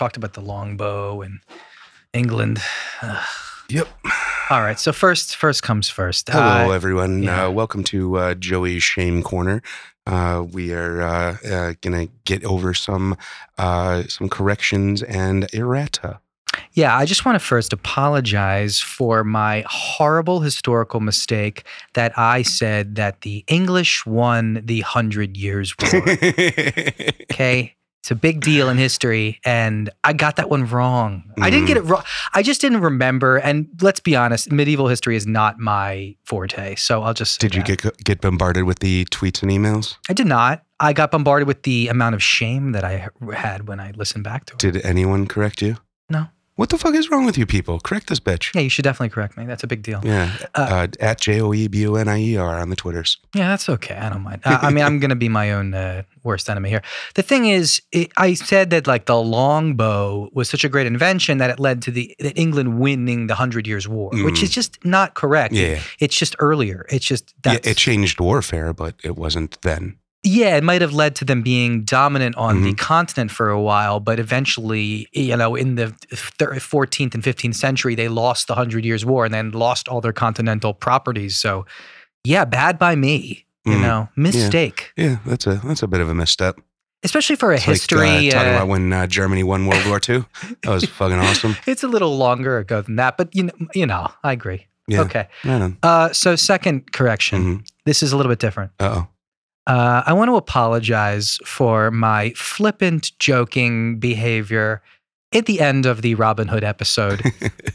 talked about the longbow and England. Ugh. Yep. All right. So first, first comes first. Hello, Uh, everyone. yeah. Uh, welcome to uh, Joey's Shame Corner. Uh, we are uh, uh, gonna get over some uh, some corrections and errata. yeah, I just want to first apologize for my horrible historical mistake that I said that the English won the Hundred Years' War. okay. It's a big deal in history, and I got that one wrong. I didn't get it mm. wrong. I just didn't remember. And let's be honest, medieval history is not my forte. So I'll just. Did you that. get get bombarded with the tweets and emails? I did not. I got bombarded with the amount of shame that I had when I listened back to it. Did anyone correct you? No. What the fuck is wrong with you people? Correct this bitch. Yeah, you should definitely correct me. That's a big deal. Yeah. Uh, Uh, at J O E B O N I E R on the Twitters. Yeah, that's okay. I don't mind. Uh, I mean, I'm going to be my own uh, worst enemy here. The thing is, it, I said that like the longbow was such a great invention that it led to the that England winning the Hundred Years' War, which Mm. is just not correct. Yeah. It's just earlier. It's just Yeah, it changed warfare, but it wasn't then. Yeah, it might have led to them being dominant on the Mhm. continent for a while, but eventually, you know, in the thir- 14th and 15th century, they lost the Hundred Years' War and then lost all their continental properties. So, yeah, bad by me. You Mm. know, mistake, Yeah, that's a that's a bit of a misstep. especially for a It's like, history. uh, talking uh, about when uh, Germany won World War II. That was fucking awesome. it's a little longer ago than that, but you know, you know, I agree. Yeah. Okay. Right. Uh, so second correction. Mhm. This is a little bit different. Uh Uh, I want to apologize for my flippant, joking behavior at the end of the Robin Hood episode,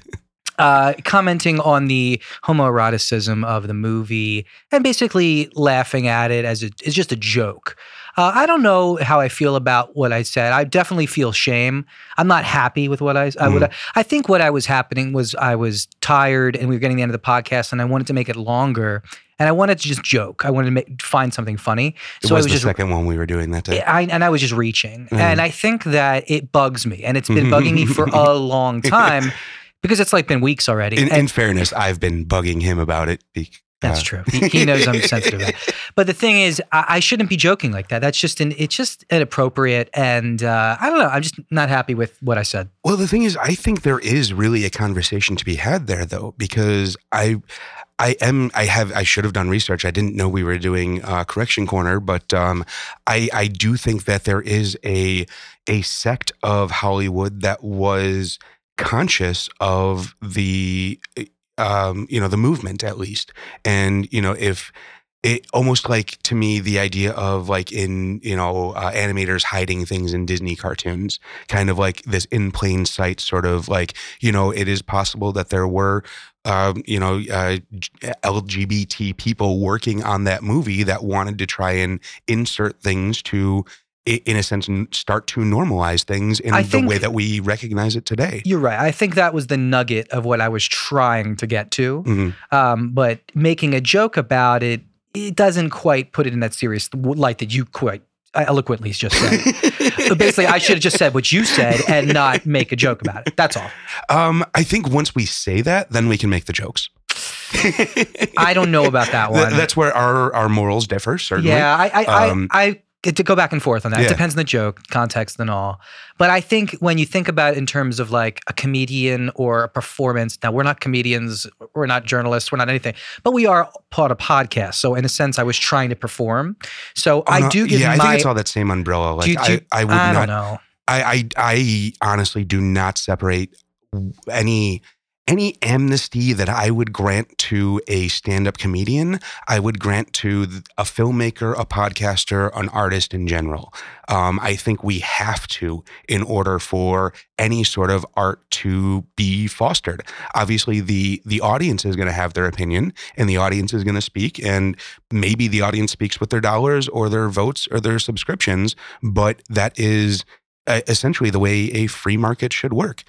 uh, commenting on the homoeroticism of the movie and basically laughing at it as it's just a joke. Uh, I don't know how I feel about what I said. I definitely feel shame. I'm not happy with what I. I would. I think what I was happening was I was tired and we were getting the end of the podcast and I wanted to make it longer and I wanted to just joke. I wanted to make, find something funny. it So I was, was the just second one we were doing that day. I, and I was just reaching. Mhm. And I think that it bugs me. And it's been bugging me for a long time because it's like been weeks already. In, and in fairness, I've been bugging him about it. That's true. He, he knows I'm sensitive. But the thing is, I, I shouldn't be joking like that. That's just an, it's just inappropriate. And uh, I don't know. I'm just not happy with what I said. Well, the thing is, I think there is really a conversation to be had there, though, because I, I am, I have, I should have done research. I didn't know we were doing uh, correction corner, but um, I, I do think that there is a, a sect of Hollywood that was conscious of the, um, you know, the movement at least, and you know, if it almost like to me the idea of like in you know uh, animators hiding things in Disney cartoons kind of like this in plain sight sort of like you know it is possible that there were um, you know uh, lgbt people working on that movie that wanted to try and insert things to in a sense start to normalize things in the way that we recognize it today You're right. I think that was the nugget of what I was trying to get to. Mhm. Um, but making a joke about it, it doesn't quite put it in that serious light that you quite eloquently just said. But basically, I should have just said what you said and not make a joke about it. That's all. um, i think once we say that then we can make the jokes I don't know about that Th- one. that's where our, our morals differ certainly yeah, I, I, Um, I, I to go back and forth on that. Yeah. It depends on the joke, context, and all. But I think when you think about it in terms of like a comedian or a performance, now we're not comedians, we're not journalists, we're not anything, but we are part of podcast. So in a sense, I was trying to perform. So Oh, I no, do give yeah, I my. think it's all that same umbrella. Like do do I, I would I not. know. I, I I honestly do not separate any any amnesty that I would grant to a stand-up comedian, I would grant to a filmmaker, a podcaster, an artist in general. Um, I think we have to in order for any sort of art to be fostered. Obviously, the the audience is going to have their opinion, and the audience is going to speak, and maybe the audience speaks with their dollars or their votes or their subscriptions, but that is essentially the way a free market should work.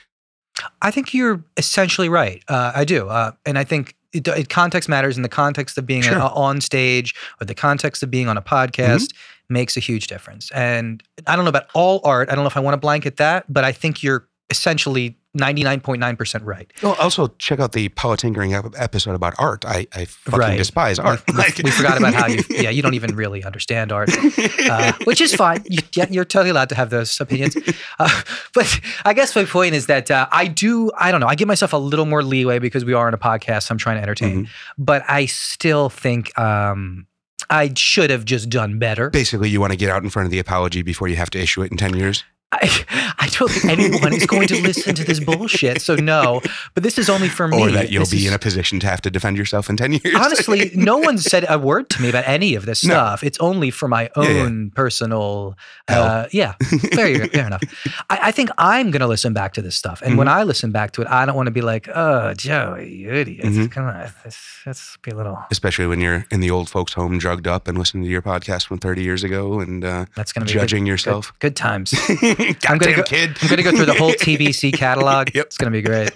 I think you're essentially right. Uh, I do, uh, and I think it, it, context matters. In the context of being Sure. uh, on stage or the context of being on a podcast makes a huge difference. And I don't know about all art. I don't know if I want to blanket that, but I think you're essentially 99.9% right. Well, also check out the Paula Tinkering episode about art. I, I fucking Right. despise art. We, Like- we forgot about how you, yeah, you don't even really understand art, uh, which is fine. You, yeah, you're totally allowed to have those opinions. Uh, but I guess my point is that uh, I do, I don't know, I give myself a little more leeway because we are in a podcast. So I'm trying to entertain, Mhm. but I still think um, I should have just done better. Basically, you want to get out in front of the apology before you have to issue it in 10 years. I, I don't think anyone is going to listen to this bullshit. So no, but this is only for me. Or that you'll This be is- in a position to have to defend yourself in 10 years. Honestly, no one said a word to me about any of this No. stuff. It's only for my Yeah, yeah. own personal. Uh, yeah, fair, fair enough. I, I think I'm going to listen back to this stuff, and Mm-hmm. when I listen back to it, I don't want to be like, "Oh, Joey, you idiot! Mhm. Come on, let's, let's be a little." Especially when you're in the old folks' home, drugged up, and listening to your podcast from 30 years ago and uh, That's going to be judging good, yourself. Good, good times. I'm gonna go- kid. I'm going to go through the whole TBC catalog. Yep. It's going to be great.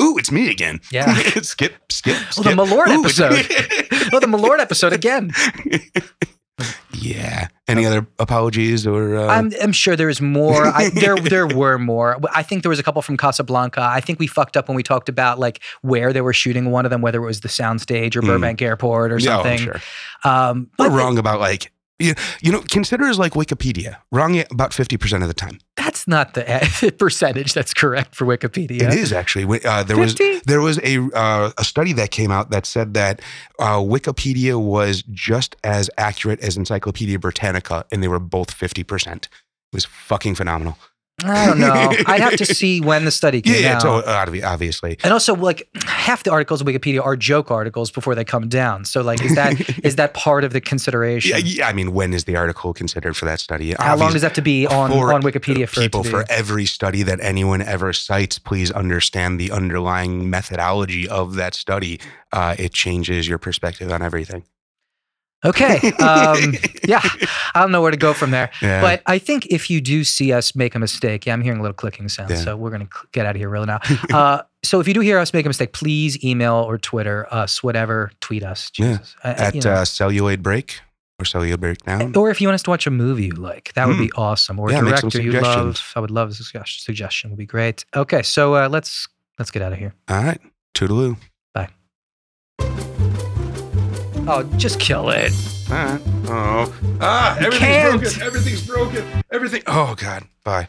Ooh, it's me again. Yeah. skip, skip, Oh, the skip. Malort Ooh, episode. oh, the Malort episode again. yeah. Any other apologies or? Uh, I'm, I'm sure there's more. I, there there were more. I think there was a couple from Casablanca. I think we fucked up when we talked about like where they were shooting one of them, whether it was the soundstage or Mm. Burbank Airport or yeah, oh, something. sure. um, We're wrong about like you, you know considerers like Wikipedia wrong about 50% of the time. that's not the percentage that's correct for Wikipedia. It is actually uh, there was there was a uh, a study that came out that said that uh, Wikipedia was just as accurate as Encyclopedia Britannica and they were both 50%. It was fucking phenomenal. I don't know. I'd have to see when the study came yeah, out. uh, obviously. and also, like half the articles on Wikipedia are joke articles before they come down. So, like, is that is that part of the consideration? Yeah, yeah, I mean, when is the article considered for that study? How long does that have to be on, on Wikipedia for people for every study that anyone ever cites please understand the underlying methodology of that study uh, it changes your perspective on everything Okay. Um, yeah. I don't know where to go from there. Yeah. But I think if you do see us make a mistake, yeah, I'm hearing a little clicking sound. Yeah. So we're going to get out of here really now. Uh, so if you do hear us make a mistake, please email or Twitter us, whatever, tweet us. Yeah. Jesus. I- I- at you know. uh, celluloid break or celluloid breakdown or if you want us to watch a movie you like, that would be awesome. Or a Hmm. Yeah, director you love. I would love a suggestion. Suggestion would be great. Okay. So uh, let's let's get out of here. all right toodaloo Oh, just kill it. right oh. Ah everything's can't. broken. Everything's broken. Everything. Oh god. Bye